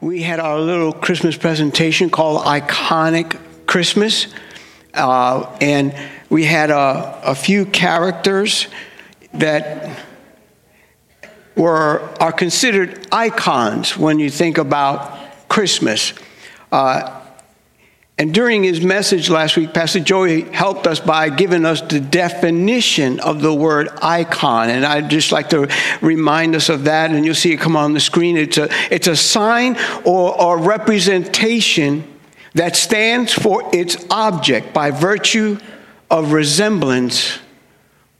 we had our little Christmas presentation called Iconic Christmas. Uh, and we had a, a, few characters that were are considered icons when you think about Christmas. Uh, and during his message last week, Pastor Joey helped us by giving us the definition of the word icon. And I'd just like to remind us of that, and you'll see it come on the screen. It's a, it's a sign or, or representation that stands for its object by virtue of resemblance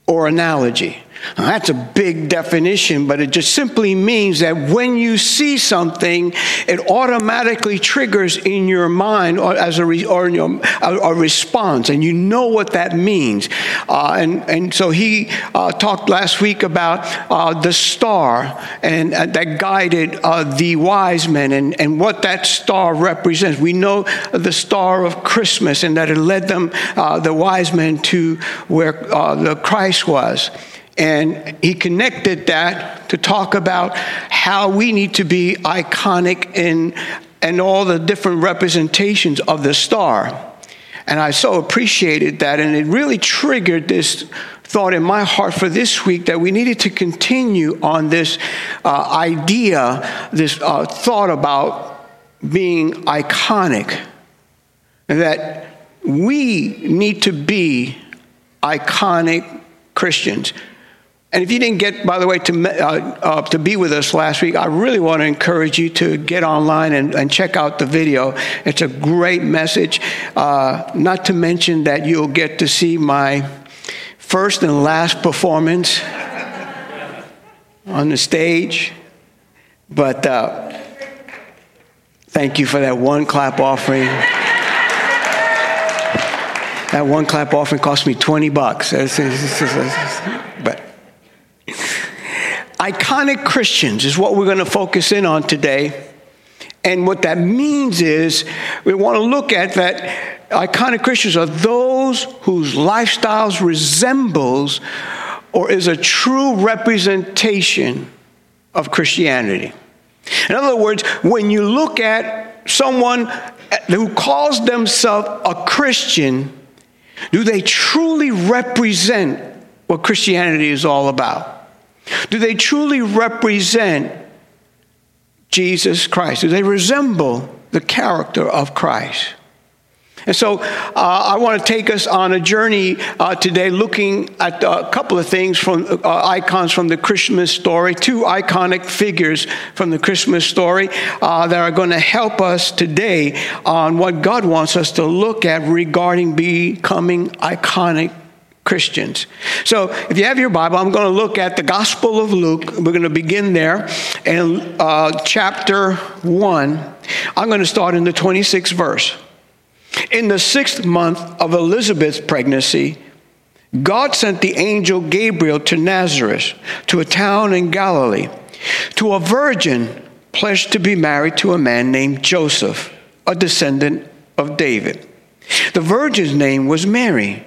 or analogy. Now, that's a big definition, but it just simply means that when you see something, it automatically triggers in your mind or as a, re, or your, a, a, response, and you know what that means. Uh, and, and so he uh, talked last week about uh, the star and uh, that guided uh, the wise men and, and what that star represents. We know the star of Christmas and that it led them, uh, the wise men, to where the Christ was. And he connected that to talk about how we need to be iconic in and all the different representations of the star. And I so appreciated that, and it really triggered this thought in my heart for this week that we needed to continue on this uh, idea, this uh, thought about being iconic, that we need to be iconic Christians. And if you didn't get, by the way, to, uh, uh, to be with us last week, I really want to encourage you to get online and, and check out the video. It's a great message. Uh, not to mention that you'll get to see my first and last performance on the stage. But uh, thank you for that one clap offering. That one clap offering cost me 20 bucks. But Iconic Christians is what we're going to focus in on today. And what that means is we want to look at that iconic Christians are those whose lifestyles resembles or is a true representation of Christianity. In other words, when you look at someone eh, who calls themselves a Christian, do they truly represent what Christianity is all about? Do they truly represent Jesus Christ? Do they resemble the character of Christ? And so uh, I want to take us on a journey uh, today looking at a couple of things from uh, icons from the Christmas story, two iconic figures from the Christmas story uh, that are going to help us today on what God wants us to look at regarding becoming iconic Christians. So, if you have your Bible, I'm going to look at the Gospel of Luke. We're going to begin there in uh, chapter 1. I'm going to start in the 26th verse. In the sixth month of Elizabeth's pregnancy, God sent the angel Gabriel to Nazareth, to a town in Galilee, to a virgin pledged to be married to a man named Joseph, a descendant of David. The virgin's name was Mary.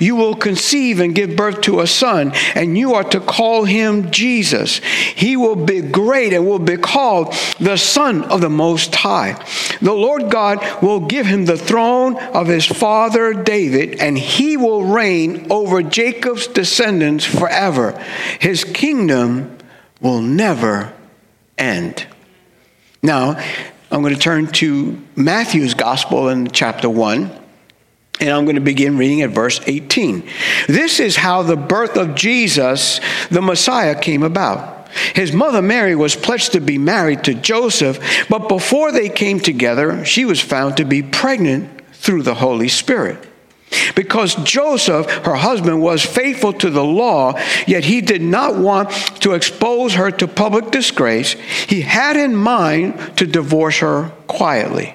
You will conceive and give birth to a son, and you are to call him Jesus. He will be great and will be called the Son of the Most High. The Lord God will give him the throne of his father David, and he will reign over Jacob's descendants forever. His kingdom will never end. Now, I'm going to turn to Matthew's Gospel in chapter 1. And I'm going to begin reading at verse 18. This is how the birth of Jesus, the Messiah, came about. His mother Mary was pledged to be married to Joseph, but before they came together, she was found to be pregnant through the Holy Spirit. Because Joseph, her husband, was faithful to the law, yet he did not want to expose her to public disgrace, he had in mind to divorce her quietly.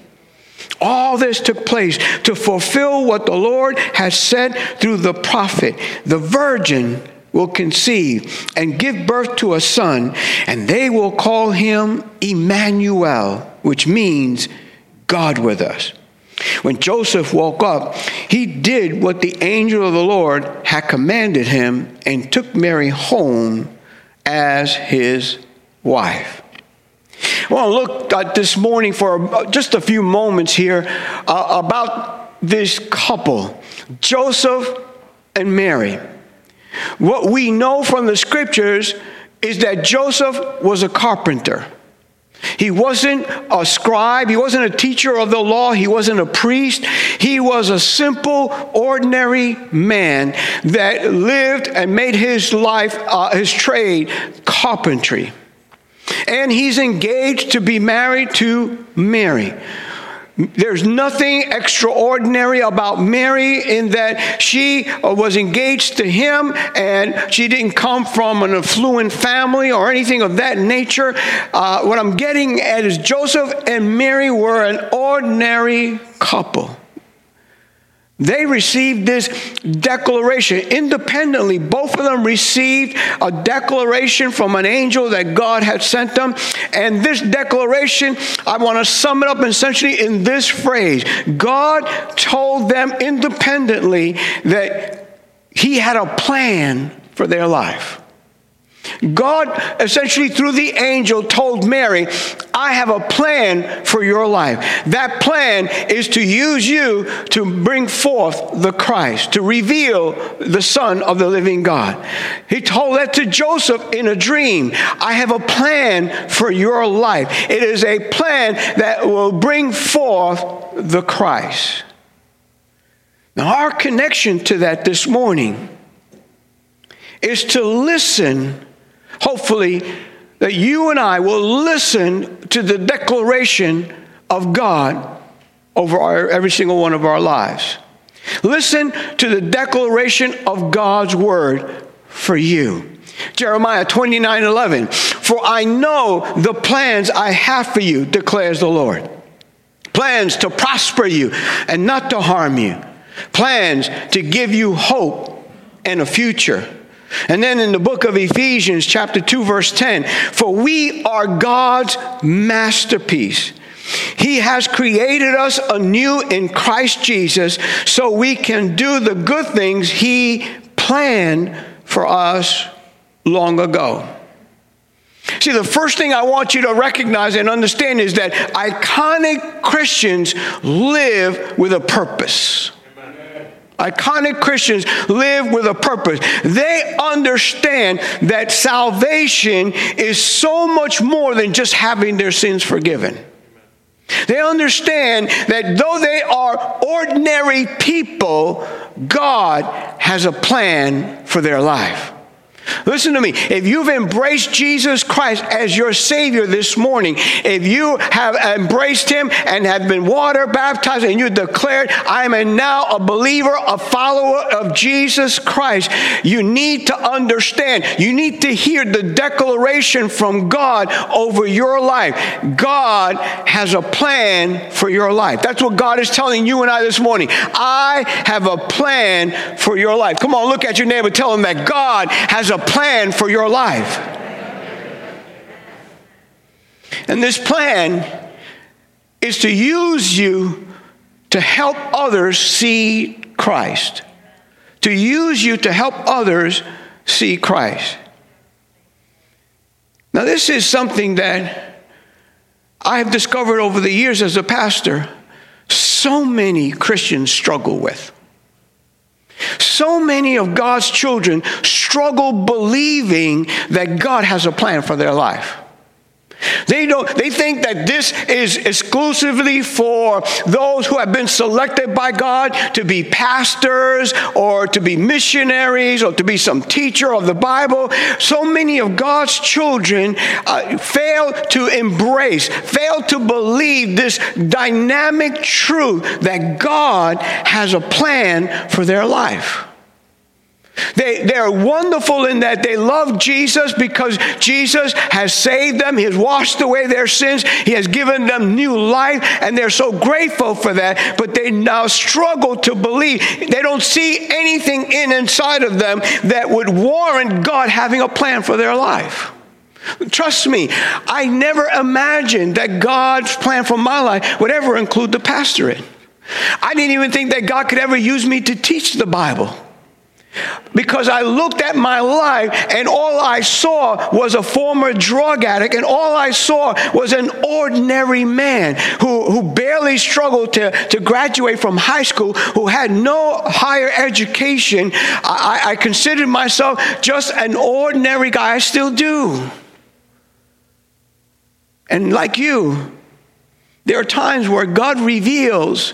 All this took place to fulfill what the Lord has said through the prophet. The virgin will conceive and give birth to a son, and they will call him Emmanuel, which means God with us. When Joseph woke up, he did what the angel of the Lord had commanded him and took Mary home as his wife. I want to look at this morning for just a few moments here uh, about this couple, Joseph and Mary. What we know from the scriptures is that Joseph was a carpenter. He wasn't a scribe. He wasn't a teacher of the law. He wasn't a priest. He was a simple, ordinary man that lived and made his life, uh, his trade, carpentry. And he's engaged to be married to Mary. There's nothing extraordinary about Mary in that she uh, was engaged to him and she didn't come from an affluent family or anything of that nature. Uh, what I'm getting at is Joseph and Mary were an ordinary couple. They received this declaration independently. Both of them received a declaration from an angel that God had sent them. And this declaration, I want to sum it up essentially in this phrase God told them independently that He had a plan for their life. God essentially, through the angel, told Mary, I have a plan for your life. That plan is to use you to bring forth the Christ, to reveal the Son of the living God. He told that to Joseph in a dream. I have a plan for your life. It is a plan that will bring forth the Christ. Now, our connection to that this morning is to listen hopefully, that you and I will listen to the declaration of God over our, every single one of our lives. Listen to the declaration of God's word for you. Jeremiah 29 11. For I know the plans I have for you, declares the Lord. Plans to prosper you and not to harm you. Plans to give you hope and a future. And then in the book of Ephesians, chapter 2, verse 10, for we are God's masterpiece. He has created us anew in Christ Jesus so we can do the good things He planned for us long ago. See, the first thing I want you to recognize and understand is that iconic Christians live with a purpose. Iconic Christians live with a purpose. They understand that salvation is so much more than just having their sins forgiven. They understand that though they are ordinary people, God has a plan for their life. Listen to me. If you've embraced Jesus Christ as your Savior this morning, if you have embraced Him and have been water baptized and you declared, I am now a believer, a follower of Jesus Christ, you need to understand, you need to hear the declaration from God over your life. God has a plan for your life. That's what God is telling you and I this morning. I have a plan for your life. Come on, look at your neighbor, tell him that God has a plan for your life. And this plan is to use you to help others see Christ. To use you to help others see Christ. Now, this is something that I have discovered over the years as a pastor, so many Christians struggle with. So many of God's children struggle believing that God has a plan for their life. They don't they think that this is exclusively for those who have been selected by God to be pastors or to be missionaries or to be some teacher of the Bible. So many of God's children uh, fail to embrace, fail to believe this dynamic truth that God has a plan for their life. They, they're wonderful in that they love Jesus because Jesus has saved them. He has washed away their sins. He has given them new life, and they're so grateful for that. But they now struggle to believe. They don't see anything in inside of them that would warrant God having a plan for their life. Trust me, I never imagined that God's plan for my life would ever include the pastorate. I didn't even think that God could ever use me to teach the Bible. Because I looked at my life and all I saw was a former drug addict, and all I saw was an ordinary man who, who barely struggled to, to graduate from high school, who had no higher education. I, I considered myself just an ordinary guy. I still do. And like you, there are times where God reveals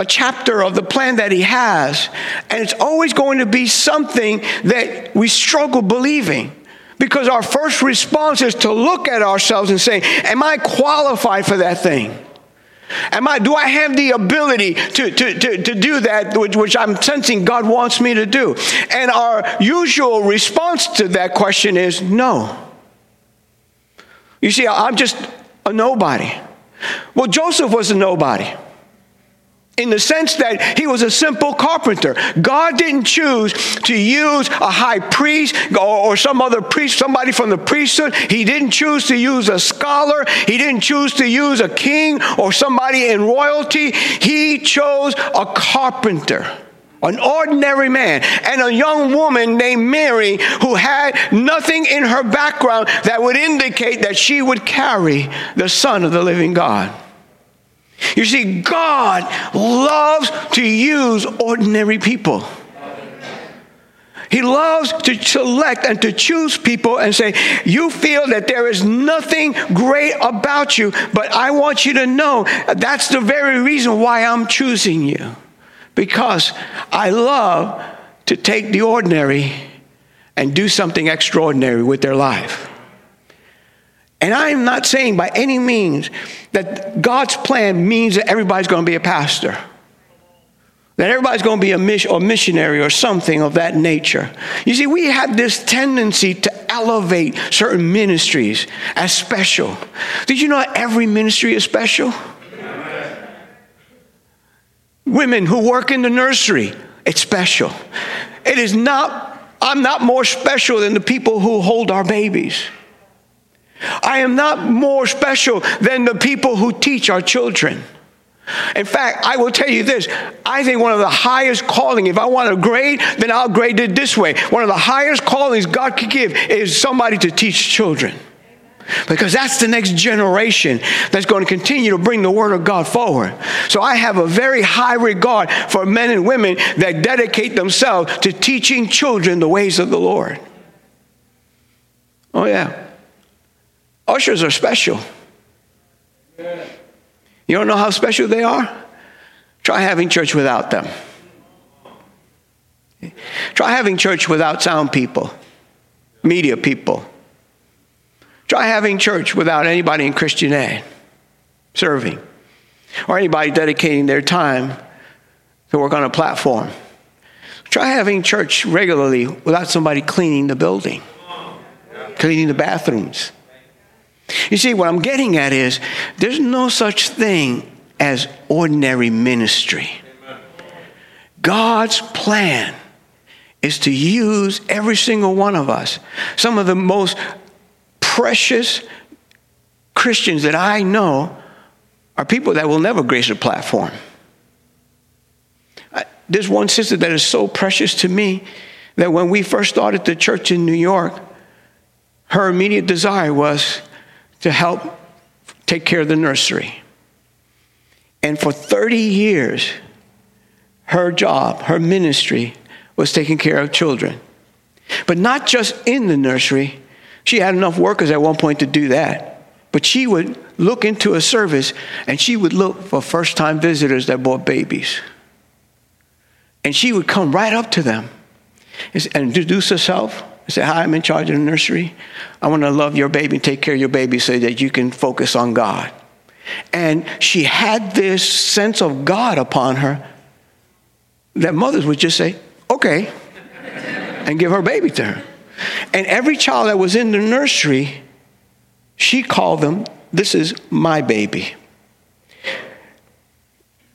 a chapter of the plan that he has. And it's always going to be something that we struggle believing. Because our first response is to look at ourselves and say, Am I qualified for that thing? Am I, do I have the ability to, to, to, to do that, which, which I'm sensing God wants me to do? And our usual response to that question is no. You see, I'm just a nobody. Well, Joseph was a nobody in the sense that he was a simple carpenter. God didn't choose to use a high priest or, some other priest, somebody from the priesthood. He didn't choose to use a scholar. He didn't choose to use a king or somebody in royalty. He chose a carpenter an ordinary man, and a young woman named Mary who had nothing in her background that would indicate that she would carry the Son of the living God. You see, God loves to use ordinary people. He loves to select and to choose people and say, You feel that there is nothing great about you, but I want you to know that's the very reason why I'm choosing you. Because I love to take the ordinary and do something extraordinary with their life. And I am not saying by any means that God's plan means that everybody's going to be a pastor, that everybody's going to be a mission or missionary or something of that nature. You see, we have this tendency to elevate certain ministries as special. Did you know every ministry is special? Women who work in the nursery, it's special. It is not, I'm not more special than the people who hold our babies. I am not more special than the people who teach our children. In fact, I will tell you this I think one of the highest calling, if I want to grade, then I'll grade it this way. One of the highest callings God could give is somebody to teach children. Because that's the next generation that's going to continue to bring the Word of God forward. So I have a very high regard for men and women that dedicate themselves to teaching children the ways of the Lord. Oh, yeah. Ushers are special. You don't know how special they are? Try having church without them. Try having church without sound people, media people. Try having church without anybody in Christian aid serving, or anybody dedicating their time to work on a platform. Try having church regularly without somebody cleaning the building, cleaning the bathrooms you see, what I'm getting at is there's no such thing as ordinary ministry. God's plan is to use every single one of us. Some of the most precious Christians that I know are people that will never grace a platform. There's one sister that is so precious to me that when we first started the church in New York, her immediate desire was to help take care of the nursery. And for 30 years, her job, her ministry, was taking care of children. But not just in the nursery, She had enough workers at one point to do that. But she would look into a service and she would look for first time visitors that brought babies. And she would come right up to them and introduce herself say, Hi, I'm in charge of the nursery. I want to love your baby and take care of your baby so that you can focus on God. And she had this sense of God upon her that mothers would just say, Okay, and give her baby to her. And every child that was in the nursery, she called them, This is my baby.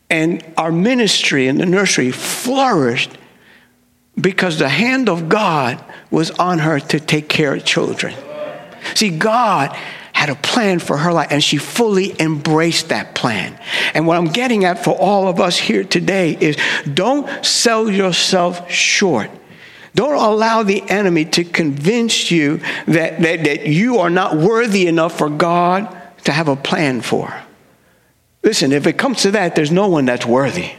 And our ministry in the nursery flourished because the hand of God was on her to take care of children. See, God had a plan for her life, and she fully embraced that plan. And what I'm getting at for all of us here today is don't sell yourself short. Don't allow the enemy to convince you that, that, that you are not worthy enough for God to have a plan for. Listen, if it comes to that, there's no one that's worthy.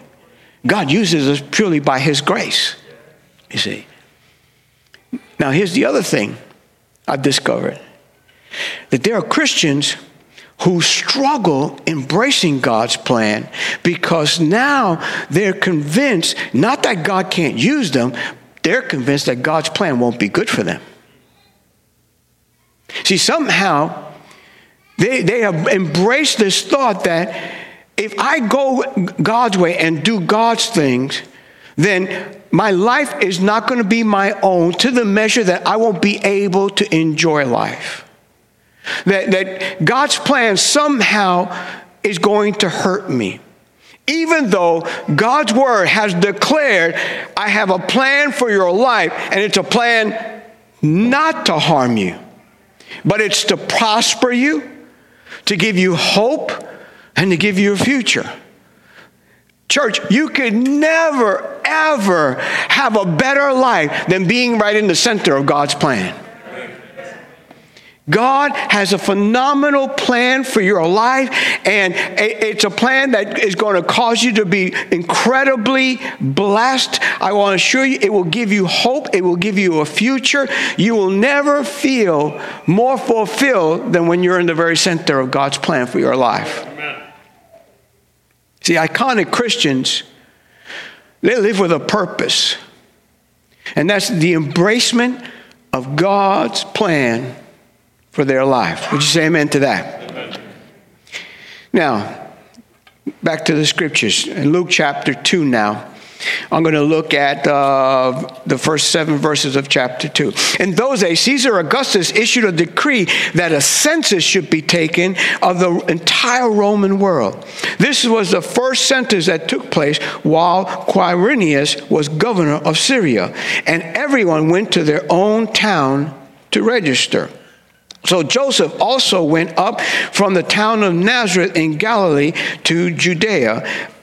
God uses us purely by His grace, you see. Now, here's the other thing I've discovered that there are Christians who struggle embracing God's plan because now they're convinced not that God can't use them, they're convinced that God's plan won't be good for them. See, somehow they, they have embraced this thought that if I go God's way and do God's things, then my life is not going to be my own to the measure that I won't be able to enjoy life. That, that God's plan somehow is going to hurt me. Even though God's word has declared, I have a plan for your life, and it's a plan not to harm you, but it's to prosper you, to give you hope, and to give you a future. Church, you could never, ever have a better life than being right in the center of God's plan. God has a phenomenal plan for your life, and it's a plan that is going to cause you to be incredibly blessed. I want to assure you, it will give you hope, it will give you a future. You will never feel more fulfilled than when you're in the very center of God's plan for your life. See, iconic Christians, they live with a purpose, and that's the embracement of God's plan for their life. Would you say amen to that? Amen. Now, back to the scriptures. In Luke chapter 2 now. I'm going to look at uh, the first seven verses of chapter 2. In those days, Caesar Augustus issued a decree that a census should be taken of the entire Roman world. This was the first census that took place while Quirinius was governor of Syria, and everyone went to their own town to register. So Joseph also went up from the town of Nazareth in Galilee to Judea,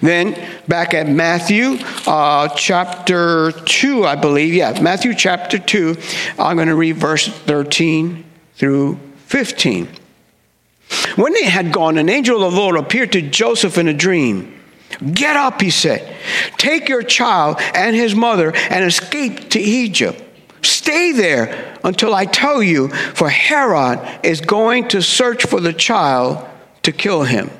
Then back at Matthew uh, chapter 2, I believe. Yeah, Matthew chapter 2. I'm going to read verse 13 through 15. When they had gone, an angel of the Lord appeared to Joseph in a dream. Get up, he said. Take your child and his mother and escape to Egypt. Stay there until I tell you, for Herod is going to search for the child to kill him.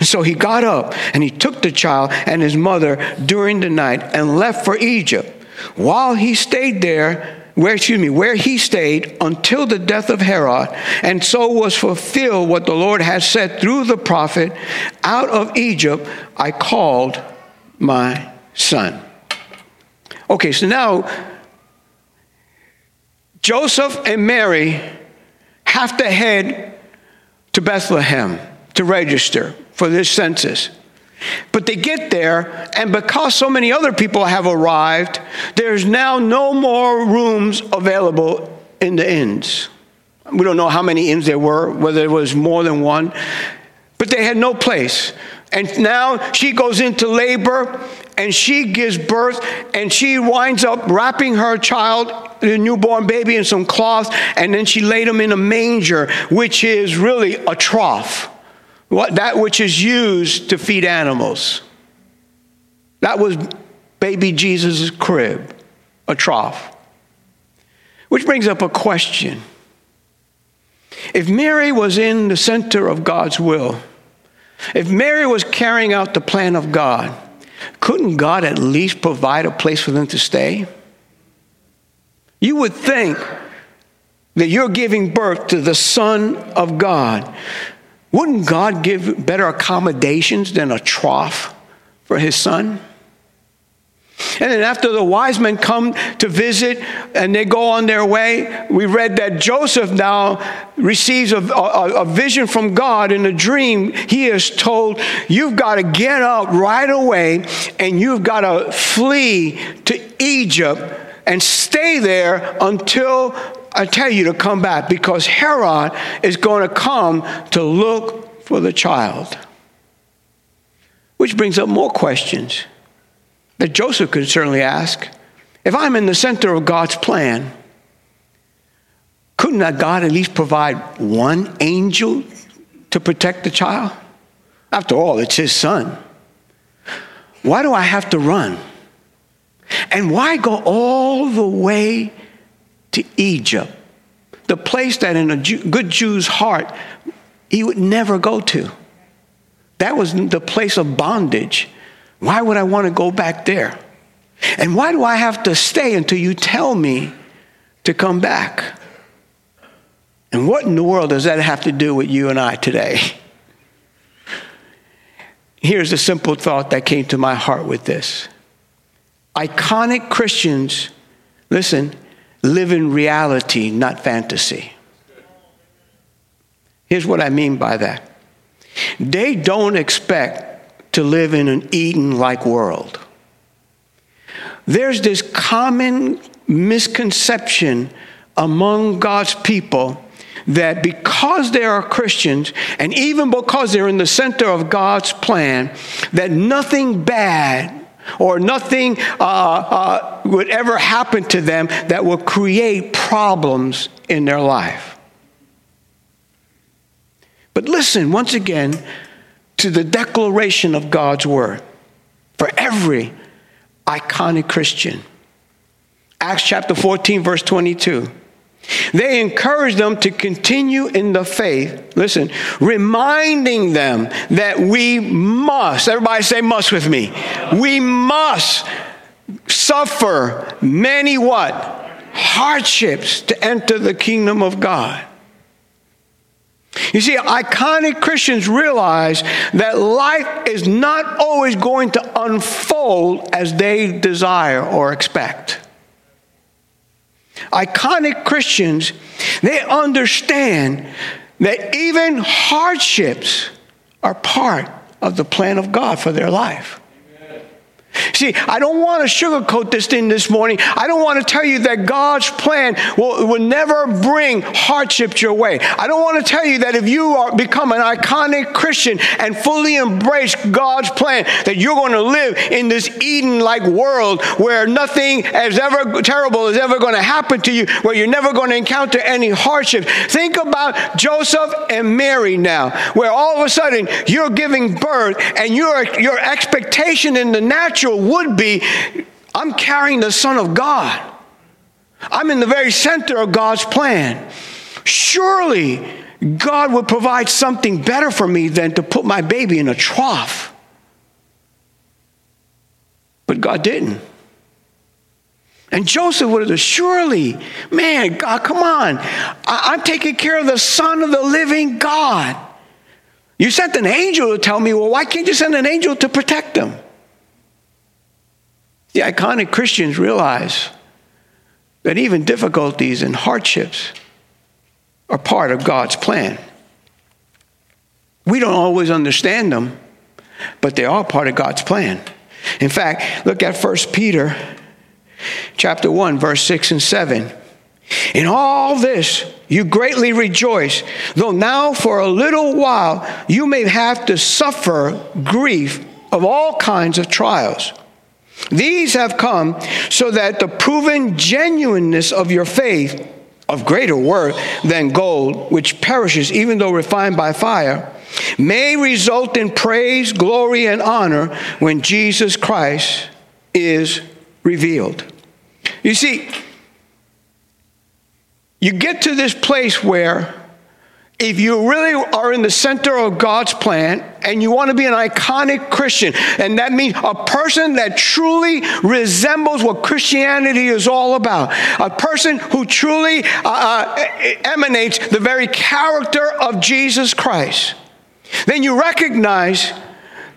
So he got up and he took the child and his mother during the night and left for Egypt. While he stayed there, where excuse me, where he stayed until the death of Herod, and so was fulfilled what the Lord had said through the prophet, out of Egypt I called my son. Okay, so now Joseph and Mary have to head to Bethlehem to register for this census. But they get there, and because so many other people have arrived, there's now no more rooms available in the inns. We don't know how many inns there were, whether it was more than one, but they had no place. And now she goes into labor and she gives birth and she winds up wrapping her child, the newborn baby, in some cloth, and then she laid him in a manger, which is really a trough, what, that which is used to feed animals. That was baby Jesus' crib, a trough. Which brings up a question. If Mary was in the center of God's will, if Mary was carrying out the plan of God, couldn't God at least provide a place for them to stay? You would think that you're giving birth to the Son of God. Wouldn't God give better accommodations than a trough for his son? And then after the wise men come to visit and they go on their way, we read that Joseph now receives a, a, a, vision from God in a dream. He is told, You've got to get up right away and you've got to flee to Egypt and stay there until I tell you to come back because Herod is going to come to look for the child. Which brings up more questions that Joseph could certainly ask. If I'm in the center of God's plan, couldn't God at least provide one angel to protect the child? After all, it's his son. Why do I have to run? And why go all the way to Egypt, the place that in a Jew, good Jew's heart he would never go to? That was the place of bondage. Why would I want to go back there? And why do I have to stay until you tell me to come back? And what in the world does that have to do with you and I today? Here's a simple thought that came to my heart with this. Iconic Christians, listen, live in reality, not fantasy. Here's what I mean by that they don't expect to live in an Eden like world. There's this common misconception among God's people that because they are Christians, and even because they're in the center of God's plan, that nothing bad or nothing uh, uh, would ever happen to them that will create problems in their life. But listen, once again, to the declaration of God's word for every iconic Christian. Acts chapter 14, verse 22. They encourage them to continue in the faith. Listen, reminding them that we must, everybody say must with me. We must suffer many what? Hardships to enter the kingdom of God. You see, iconic Christians realize that life is not always going to unfold as they desire or expect. Iconic Christians, they understand that even hardships are part of the plan of God for their life. See, I don't want to sugarcoat this thing this morning. I don't want to tell you that God's plan will, will never bring hardships your way. I don't want to tell you that if you are, become an iconic Christian and fully embrace God's plan, that you're going to live in this Eden like world where nothing as ever terrible is ever going to happen to you, where you're never going to encounter any hardship. Think about Joseph and Mary now, where all of a sudden you're giving birth and your, your expectation in the natural would be I'm carrying the Son of God. I'm in the very center of God's plan. Surely God would provide something better for me than to put my baby in a trough. But God didn't. And Joseph would have said, Surely, man, God, come on. I- am taking care of the Son of the living God. You sent an angel to tell me, well, why can't you send an angel to protect them? The iconic Christians realize that even difficulties and hardships are part of God's plan. We don't always understand them, but they are part of God's plan. In fact, look at 1 Peter chapter 1 verse 6 and 7. In all this you greatly rejoice, though now for a little while you may have to suffer grief of all kinds of trials. These have come so that the proven genuineness of your faith, of greater worth than gold, which perishes even though refined by fire, may result in praise, glory, and honor when Jesus Christ is revealed. You see, you get to this place where if you really are in the center of God's plan and you want to be an iconic Christian, and that means a person that truly resembles what Christianity is all about, a person who truly uh, uh, emanates the very character of Jesus Christ, then you recognize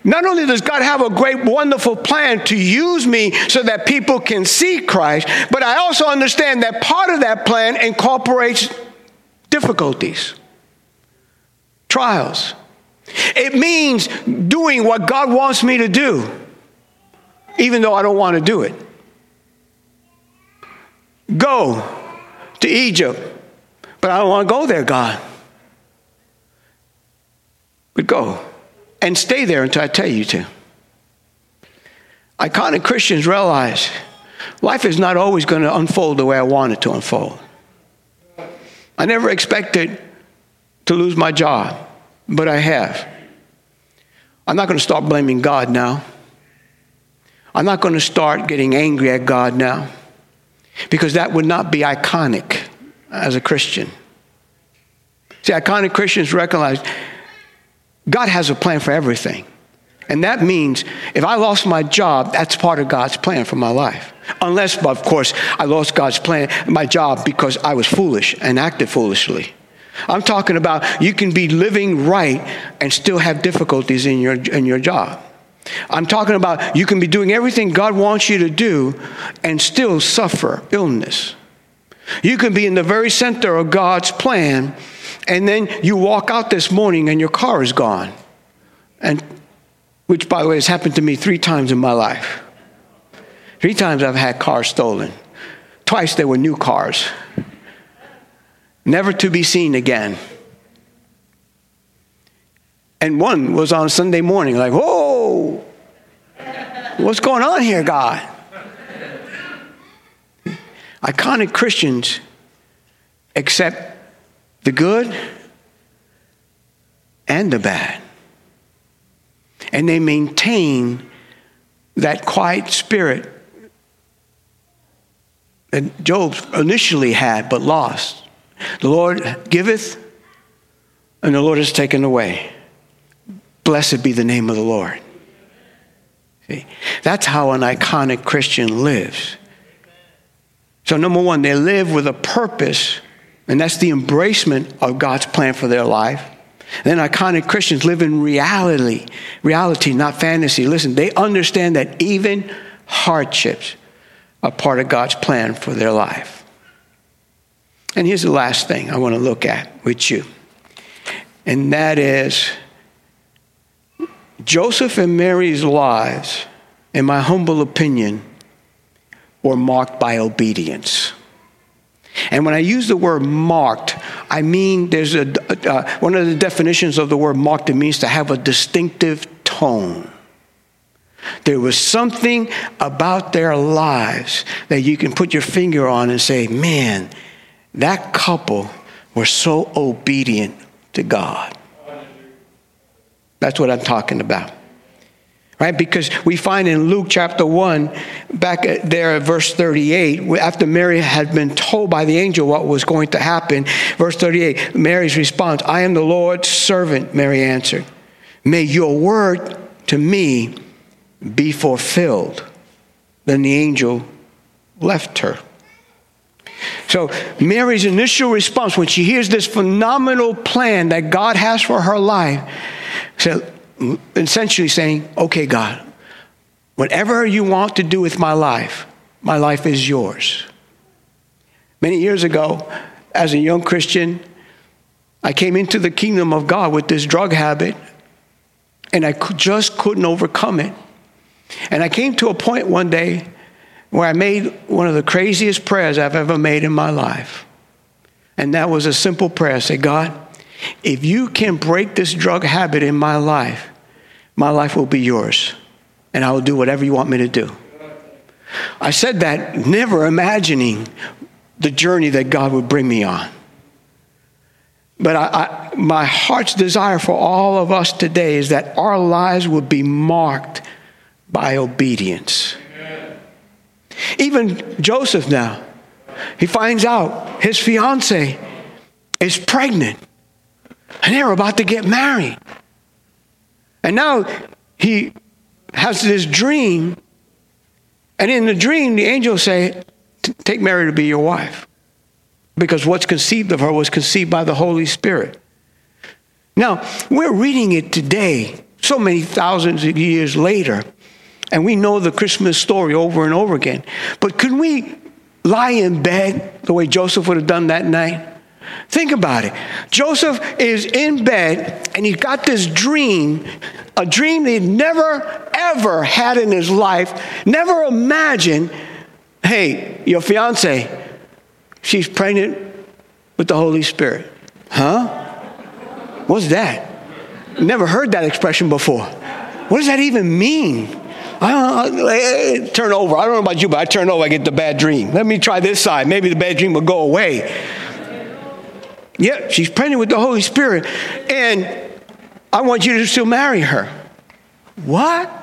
not only does God have a great, wonderful plan to use me so that people can see Christ, but I also understand that part of that plan incorporates difficulties trials. It means doing what God wants me to do, even though I don't want to do it. Go to Egypt, but I don't want to go there, God. But go and stay there until I tell you to. Iconic Christians realize life is not always going to unfold the way I want it to unfold. I never expected to lose my job, but I have. I'm not going to start blaming God now. I'm not going to start getting angry at God now because that would not be iconic as a Christian. See, iconic Christians recognize God has a plan for everything. And that means if I lost my job, that's part of God's plan for my life. Unless, of course, I lost God's plan, my job because I was foolish and acted foolishly. I'm talking about you can be living right and still have difficulties in your, in your job. I'm talking about you can be doing everything God wants you to do and still suffer illness. You can be in the very center of God's plan, and then you walk out this morning and your car is gone. And which, by the way, has happened to me three times in my life. Three times I've had cars stolen. Twice they were new cars never to be seen again. And one was on Sunday morning, like, whoa, what's going on here, God? Iconic Christians accept the good and the bad. And they maintain that quiet spirit that Job initially had but lost. The Lord giveth, and the Lord is taken away. Blessed be the name of the Lord. See, that's how an iconic Christian lives. So, number one, they live with a purpose, and that's the embracement of God's plan for their life. then iconic Christians live in reality, reality, not fantasy. Listen, they understand that even hardships are part of God's plan for their life. And here's the last thing I want to look at with you, and that is Joseph and Mary's lives, in my humble opinion, were marked by obedience. And when I use the word marked, I mean there's a, uh, one of the definitions of the word marked, it means to have a distinctive tone. There was something about their lives that you can put your finger on and say, man, that couple were so obedient to God. That's what I'm talking about. Right? Because we find in Luke chapter 1, back there at verse 38, after Mary had been told by the angel what was going to happen, verse 38, Mary's response, I am the Lord's servant, Mary answered. May your word to me be fulfilled. Then the angel left her. So, Mary's initial response when she hears this phenomenal plan that God has for her life, so essentially saying, Okay, God, whatever you want to do with my life, my life is yours. Many years ago, as a young Christian, I came into the kingdom of God with this drug habit, and I just couldn't overcome it. And I came to a point one day where I made one of the craziest prayers I've ever made in my life. And that was a simple prayer. Say, God, if you can break this drug habit in my life, my life will be yours. And I will do whatever you want me to do. I said that never imagining the journey that God would bring me on. But I, I, my heart's desire for all of us today is that our lives would be marked by obedience. Even Joseph now, he finds out his fiance is pregnant and they're about to get married. And now he has this dream, and in the dream, the angels say, Take Mary to be your wife. Because what's conceived of her was conceived by the Holy Spirit. Now, we're reading it today, so many thousands of years later, and we know the Christmas story over and over again. But can we lie in bed the way Joseph would have done that night? Think about it. Joseph is in bed and he's got this dream, a dream that he'd never, ever had in his life, never imagined. Hey, your fiance, she's pregnant with the Holy Spirit. Huh? What's that? Never heard that expression before. What does that even mean? I don't eh, turn over. I don't know about you, but I turn over, I get the bad dream. Let me try this side. Maybe the bad dream will go away. Yeah, she's pregnant with the Holy Spirit, and I want you to still marry her. What?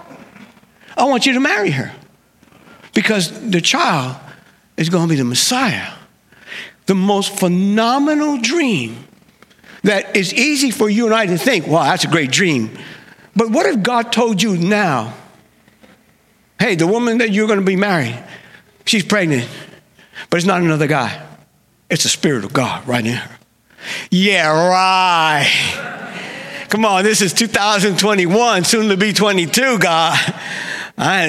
I want you to marry her because the child is going to be the Messiah. The most phenomenal dream that is easy for you and I to think, wow, that's a great dream. But what if God told you now? Hey, the woman that you're going to be marrying, she's pregnant, but it's not another guy. It's the Spirit of God right in her. Yeah, right. Come on, this is 2021, soon to be 22, God. I,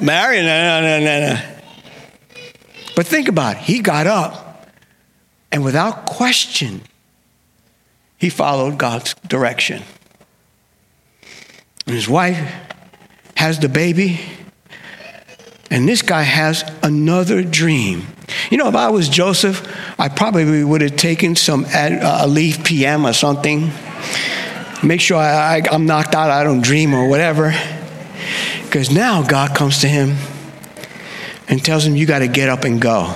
Mary, but think about it. He got up, and without question, he followed God's direction. And his wife has the baby, and this guy has another dream. You know, if I was Joseph, I probably would have taken some uh, Aleve PM or something. Make sure I, I, I'm knocked out, I don't dream or whatever. Because now God comes to him and tells him, You got to get up and go.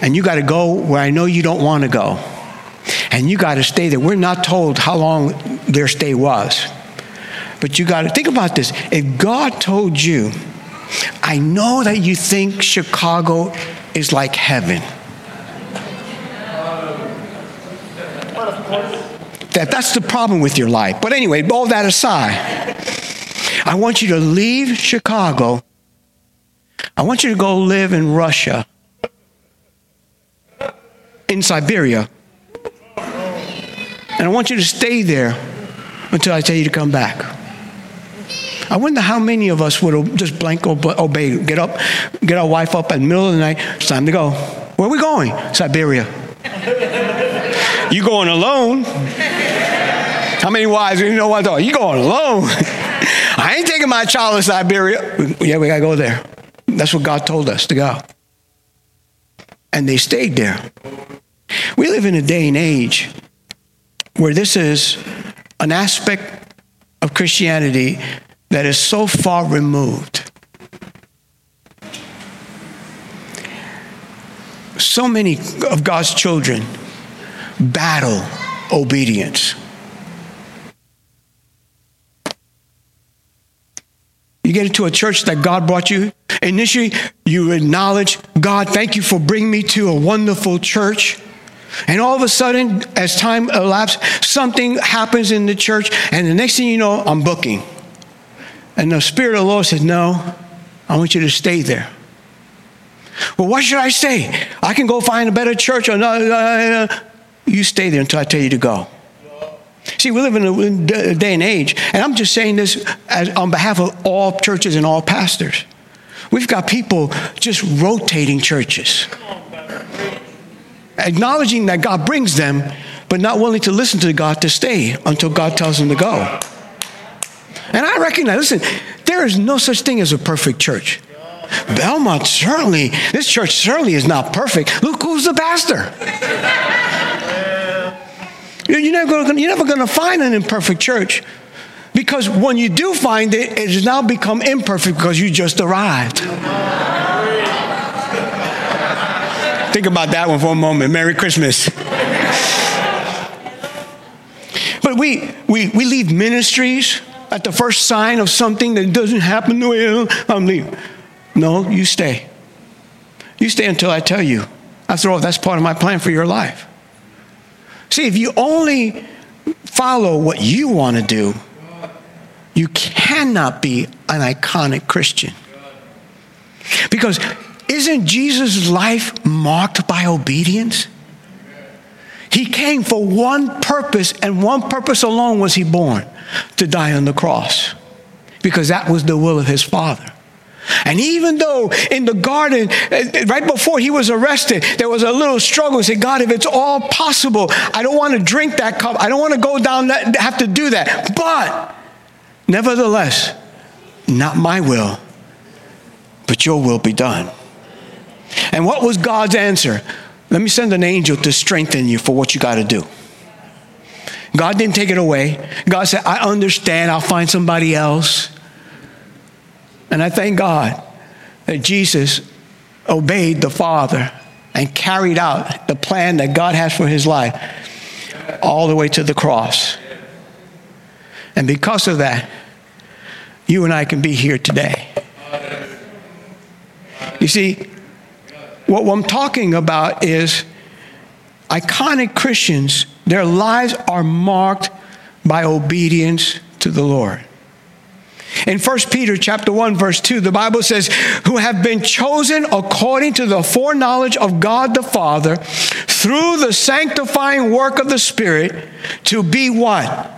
And you got to go where I know you don't want to go. And you got to stay there. We're not told how long their stay was. But you got to think about this. If God told you, I know that you think Chicago is like heaven. That, that's the problem with your life. But anyway, all that aside, I want you to leave Chicago. I want you to go live in Russia, in Siberia. And I want you to stay there until I tell you to come back. I wonder how many of us would just blank obey, get up, get our wife up in the middle of the night. It's time to go. Where are we going? Siberia. you going alone? How many wives you know what? You going alone? I ain't taking my child to Siberia. Yeah, we gotta go there. That's what God told us to go. And they stayed there. We live in a day and age where this is an aspect of Christianity that is so far removed. So many of God's children battle obedience. You get into a church that God brought you. Initially, you acknowledge, God, thank you for bringing me to a wonderful church. And all of a sudden, as time elapses, something happens in the church, and the next thing you know, I'm booking. And the Spirit of the Lord said, No, I want you to stay there. Well, what should I say? I can go find a better church. Or no, uh, uh, uh. you stay there until I tell you to go. See, we live in a day and age, and I'm just saying this as, on behalf of all churches and all pastors. We've got people just rotating churches, acknowledging that God brings them, but not willing to listen to God to stay until God tells them to go. And I recognize, listen, there is no such thing as a perfect church. Belmont certainly, this church certainly is not perfect. Look who's the pastor. You're never, you're never going to find an imperfect church because when you do find it, it has now become imperfect because you just arrived. Think about that one for a moment. Merry Christmas. but we, we, we leave ministries at the first sign of something that doesn't happen the way I'm leaving. No, you stay. You stay until I tell you. After all, that's part of my plan for your life. See, if you only follow what you want to do, you cannot be an iconic Christian. Because isn't Jesus' life marked by obedience? He came for one purpose, and one purpose alone was he born to die on the cross, because that was the will of his Father. And even though in the garden, uh, right before he was arrested, there was a little struggle. He said, God, if it's all possible, I don't want to drink that cup. I don't want to go down that, have to do that. But nevertheless, not my will, but your will be done. And what was God's answer? Let me send an angel to strengthen you for what you got to do. God didn't take it away. God said, I understand. I'll find somebody else. And I thank God that Jesus obeyed the Father and carried out the plan that God has for his life all the way to the cross. And because of that, you and I can be here today. You see, what I'm talking about is iconic Christians, their lives are marked by obedience to the Lord. In 1 Peter chapter 1 verse 2 the Bible says who have been chosen according to the foreknowledge of God the Father through the sanctifying work of the Spirit to be what?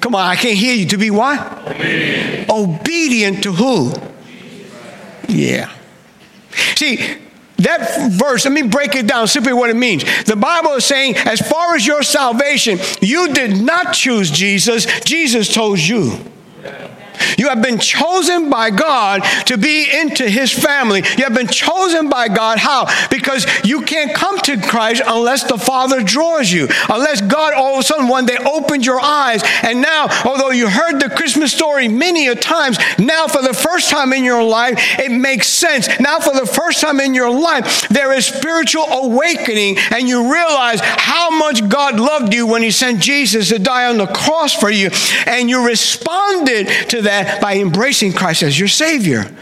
Come on, I can't hear you. To be what? Obedient. Obedient to who? Yeah. See, that verse, let me break it down simply what it means. The Bible is saying, as far as your salvation, you did not choose Jesus, Jesus chose you. You have been chosen by God to be into his family. You have been chosen by God. How? Because you can't come to Christ unless the Father draws you, unless God all of a sudden one day opened your eyes. And now, although you heard the Christmas story many a times, now for the first time in your life, it makes sense. Now, for the first time in your life, there is spiritual awakening, and you realize how much God loved you when he sent Jesus to die on the cross for you. And you responded to that that by embracing Christ as your Savior.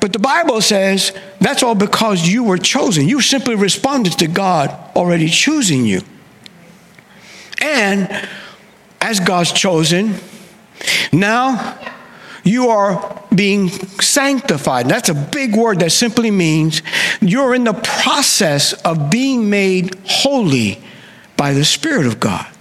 But the Bible says that's all because you were chosen. You simply responded to God already choosing you. And as God's chosen, now you are being sanctified. That's a big word that simply means you're in the process of being made holy by the Spirit of God.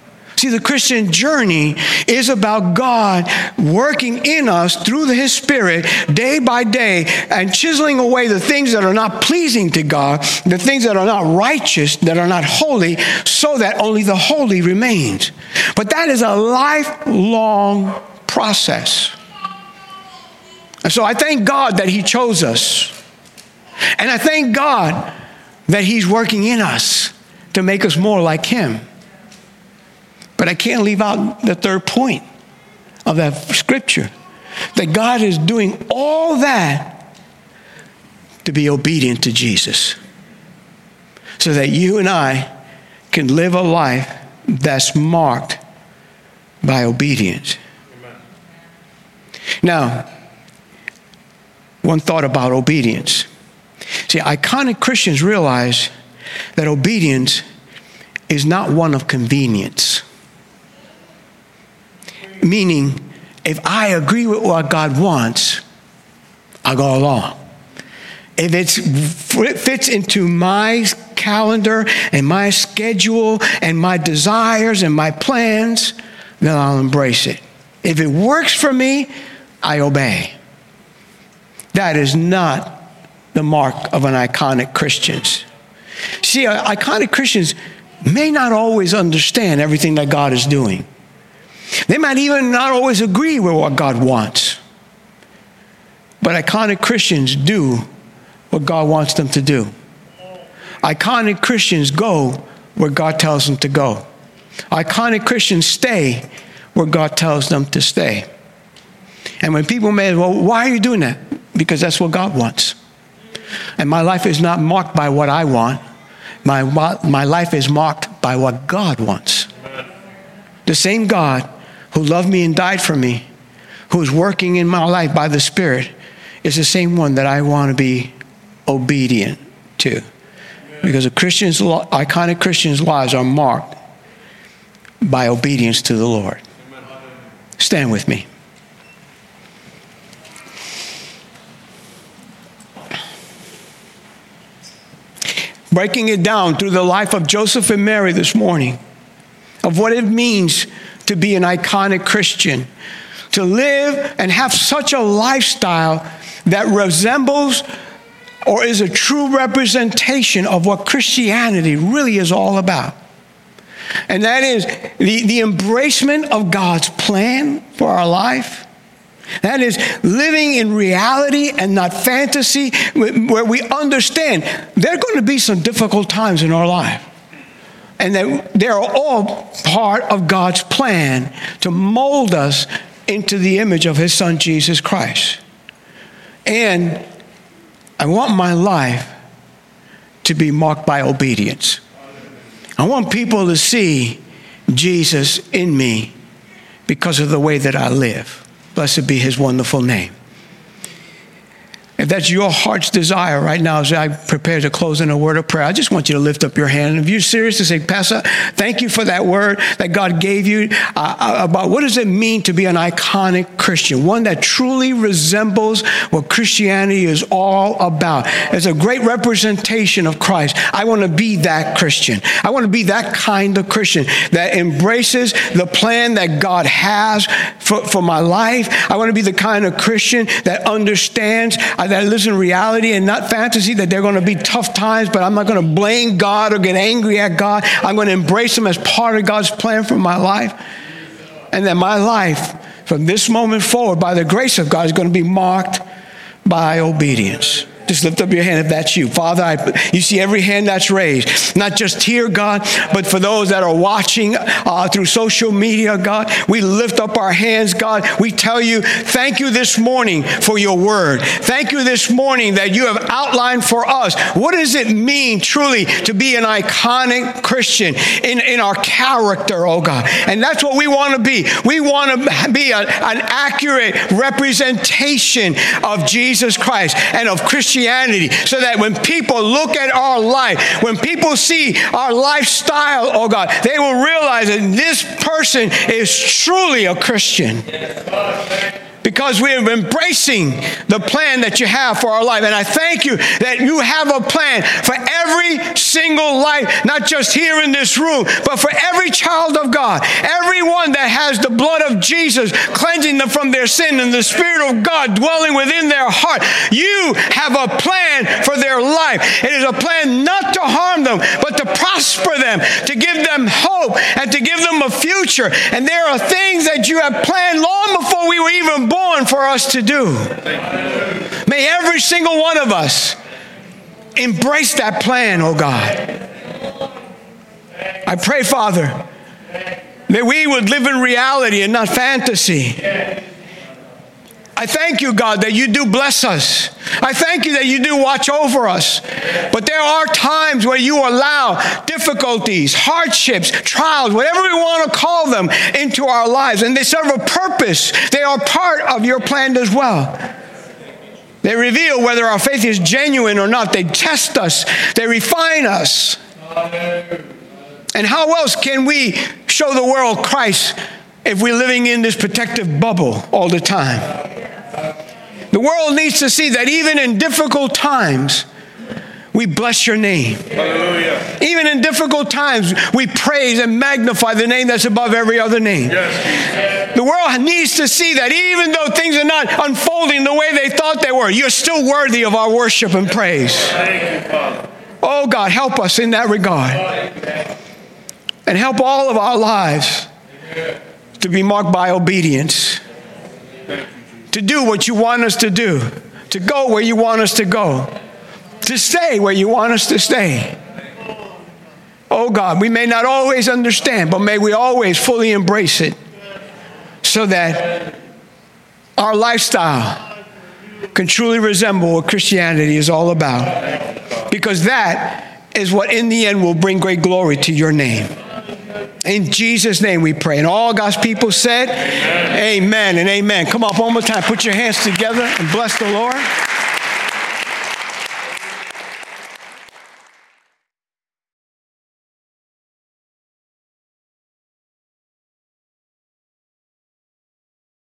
See, the Christian journey is about God working in us through His Spirit day by day and chiseling away the things that are not pleasing to God, the things that are not righteous, that are not holy, so that only the holy remains. But that is a lifelong process. And so I thank God that He chose us. And I thank God that He's working in us to make us more like Him. But I can't leave out the third point of that scripture that God is doing all that to be obedient to Jesus so that you and I can live a life that's marked by obedience. Amen. Now, one thought about obedience. See, iconic Christians realize that obedience is not one of convenience. Meaning, if I agree with what God wants, I go along. If it fits into my calendar and my schedule and my desires and my plans, then I'll embrace it. If it works for me, I obey. That is not the mark of an iconic Christian. See, uh, iconic Christians may not always understand everything that God is doing. They might even not always agree with what God wants. But iconic Christians do what God wants them to do. Iconic Christians go where God tells them to go. Iconic Christians stay where God tells them to stay. And when people may, well, why are you doing that? Because that's what God wants. And my life is not marked by what I want, my, my life is marked by what God wants. The same God who loved me and died for me, who's working in my life by the Spirit, is the same one that I want to be obedient to. Because a Christian's iconic Christian's lives are marked by obedience to the Lord. Stand with me. Breaking it down through the life of Joseph and Mary this morning, of what it means to be an iconic Christian, to live and have such a lifestyle that resembles or is a true representation of what Christianity really is all about. And that is the, the embracement of God's plan for our life. That is living in reality and not fantasy, where we understand there are going to be some difficult times in our life. And that they're all part of God's plan to mold us into the image of His Son, Jesus Christ. And I want my life to be marked by obedience. I want people to see Jesus in me because of the way that I live. Blessed be his wonderful name. If that's your heart's desire right now, as I prepare to close in a word of prayer, I just want you to lift up your hand. If you're serious to say, Pastor, thank you for that word that God gave you uh, uh, about what does it mean to be an iconic Christian, one that truly resembles what Christianity is all about. As a great representation of Christ, I want to be that Christian. I want to be that kind of Christian that embraces the plan that God has for, for my life. I want to be the kind of Christian that understands. Uh, that lives in reality and not fantasy, that there are going to be tough times, but I'm not going to blame God or get angry at God. I'm going to embrace Him as part of God's plan for my life. And that my life, from this moment forward, by the grace of God, is going to be marked by obedience. Just lift up your hand if that's you. Father, I, you see every hand that's raised, not just here, God, but for those that are watching uh, through social media, God. We lift up our hands, God. We tell you, thank you this morning for your word. Thank you this morning that you have outlined for us what does it mean truly to be an iconic Christian in, in our character, oh God. And that's what we want to be. We want to be a, an accurate representation of Jesus Christ and of Christianity Christianity so that when people look at our life, when people see our lifestyle, oh God, they will realize that this person is truly a Christian because we are embracing the plan that you have for our life. And I thank you that you have a plan for every single life, not just here in this room, but for every child of God, everyone that has the blood of Jesus cleansing them from their sin and the Spirit of God dwelling within their heart. You have a plan for their life. It is a plan not to harm them, but to prosper them, to give them hope, and to give them a future. And there are things that you have planned long before we were even born for us to do. May every single one of us embrace that plan, oh God. I pray, Father, that we would live in reality and not fantasy. I thank you, God, that you do bless us. I thank you that you do watch over us. But there are times where you allow difficulties, hardships, trials, whatever we want to call them, into our lives. And they serve a purpose, they are part of your plan as well. They reveal whether our faith is genuine or not. They test us, they refine us. And how else can we show the world Christ if we're living in this protective bubble all the time? The world needs to see that even in difficult times, we bless your name. Hallelujah. Even in difficult times, we praise and magnify the name that's above every other name. Yes. The world needs to see that even though things are not unfolding the way they thought they were, you're still worthy of our worship and praise. You, oh God, help us in that regard. And help all of our lives to be marked by obedience to do what you want us to do to go where you want us to go, to stay where you want us to stay. Oh God, we may not always understand, but may we always fully embrace it so that our lifestyle can truly resemble what Christianity is all about. Because that is what in the end will bring great glory to your name. In Jesus' name we pray. And all God's people said, Amen, amen and amen. Come up one more time. Put your hands together and bless the Lord.